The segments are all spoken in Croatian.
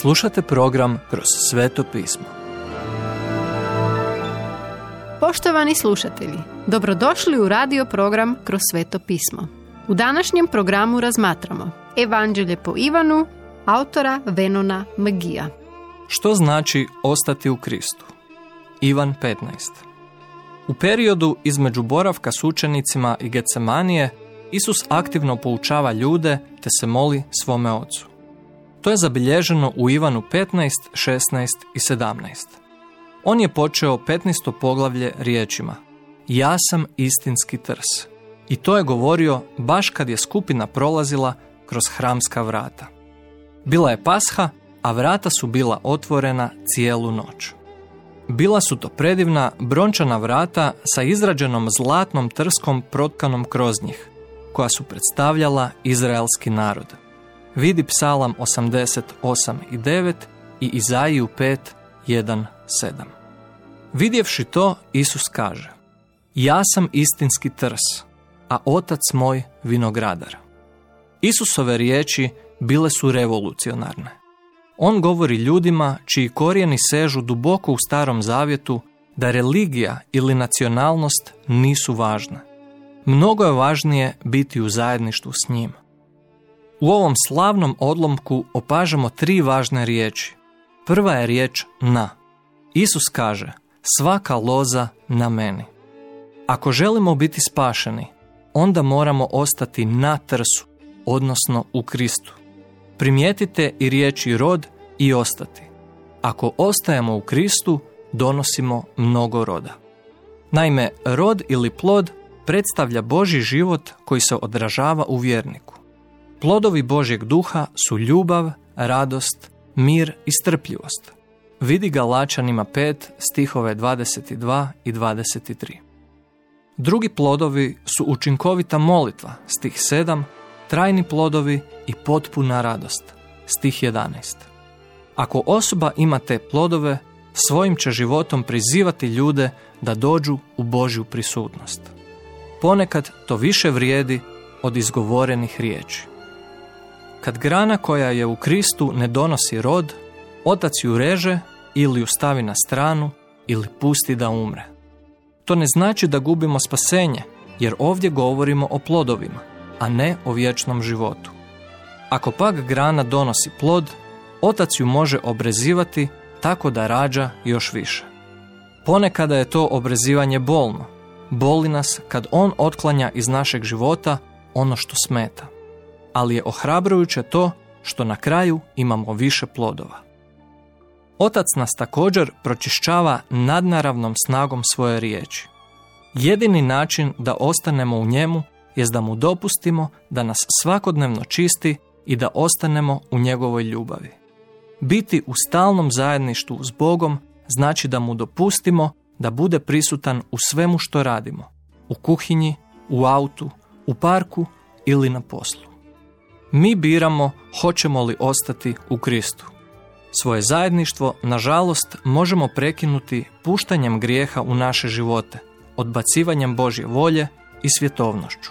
Slušate program Kroz sveto pismo. Poštovani slušatelji, dobrodošli u radio program Kroz sveto pismo. U današnjem programu razmatramo Evanđelje po Ivanu, autora Venona Magija. Što znači ostati u Kristu? Ivan 15. U periodu između boravka s učenicima i Gecemanije, Isus aktivno poučava ljude te se moli svome ocu. To je zabilježeno u Ivanu 15, 16 i 17. On je počeo 15. poglavlje riječima Ja sam istinski trs. I to je govorio baš kad je skupina prolazila kroz hramska vrata. Bila je pasha, a vrata su bila otvorena cijelu noć. Bila su to predivna brončana vrata sa izrađenom zlatnom trskom protkanom kroz njih, koja su predstavljala izraelski narod. Vidi psalam 88 i 9 i Izaiju 5, 1, 7. Vidjevši to, Isus kaže Ja sam istinski trs, a otac moj vinogradar. Isusove riječi bile su revolucionarne. On govori ljudima čiji korijeni sežu duboko u starom zavjetu da religija ili nacionalnost nisu važne. Mnogo je važnije biti u zajedništvu s njim. U ovom slavnom odlomku opažamo tri važne riječi. Prva je riječ na. Isus kaže, svaka loza na meni. Ako želimo biti spašeni, onda moramo ostati na trsu, odnosno u Kristu. Primijetite i riječi rod i ostati. Ako ostajemo u Kristu, donosimo mnogo roda. Naime, rod ili plod predstavlja Boži život koji se odražava u vjerniku. Plodovi Božjeg duha su ljubav, radost, mir i strpljivost. Vidi ga Lačanima 5 stihove 22 i 23. Drugi plodovi su učinkovita molitva, stih 7, trajni plodovi i potpuna radost, stih 11. Ako osoba ima te plodove, svojim će životom prizivati ljude da dođu u Božju prisutnost. Ponekad to više vrijedi od izgovorenih riječi. Kad grana koja je u Kristu ne donosi rod, otac ju reže ili ju stavi na stranu ili pusti da umre. To ne znači da gubimo spasenje, jer ovdje govorimo o plodovima, a ne o vječnom životu. Ako pak grana donosi plod, otac ju može obrezivati tako da rađa još više. Ponekada je to obrezivanje bolno. Boli nas kad on otklanja iz našeg života ono što smeta. Ali je ohrabrujuće to što na kraju imamo više plodova. Otac nas također pročišćava nadnaravnom snagom svoje riječi. Jedini način da ostanemo u njemu jest da mu dopustimo da nas svakodnevno čisti i da ostanemo u njegovoj ljubavi. Biti u stalnom zajedništvu s Bogom znači da mu dopustimo da bude prisutan u svemu što radimo, u kuhinji, u autu, u parku ili na poslu. Mi biramo hoćemo li ostati u Kristu. Svoje zajedništvo, nažalost, možemo prekinuti puštanjem grijeha u naše živote, odbacivanjem Božje volje i svjetovnošću.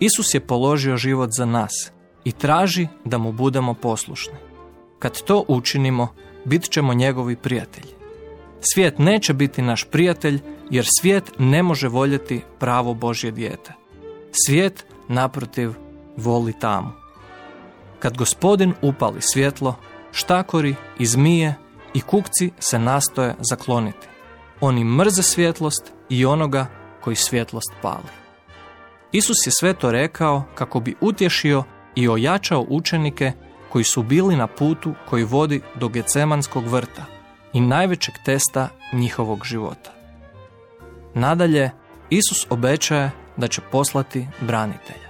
Isus je položio život za nas i traži da mu budemo poslušni. Kad to učinimo, bit ćemo njegovi prijatelji. Svijet neće biti naš prijatelj jer svijet ne može voljeti pravo Božje dijete. Svijet, naprotiv, voli tamu. Kad gospodin upali svjetlo, štakori i zmije i kukci se nastoje zakloniti. Oni mrze svjetlost i onoga koji svjetlost pali. Isus je sve to rekao kako bi utješio i ojačao učenike koji su bili na putu koji vodi do Gecemanskog vrta i najvećeg testa njihovog života. Nadalje, Isus obećaje da će poslati branitelja.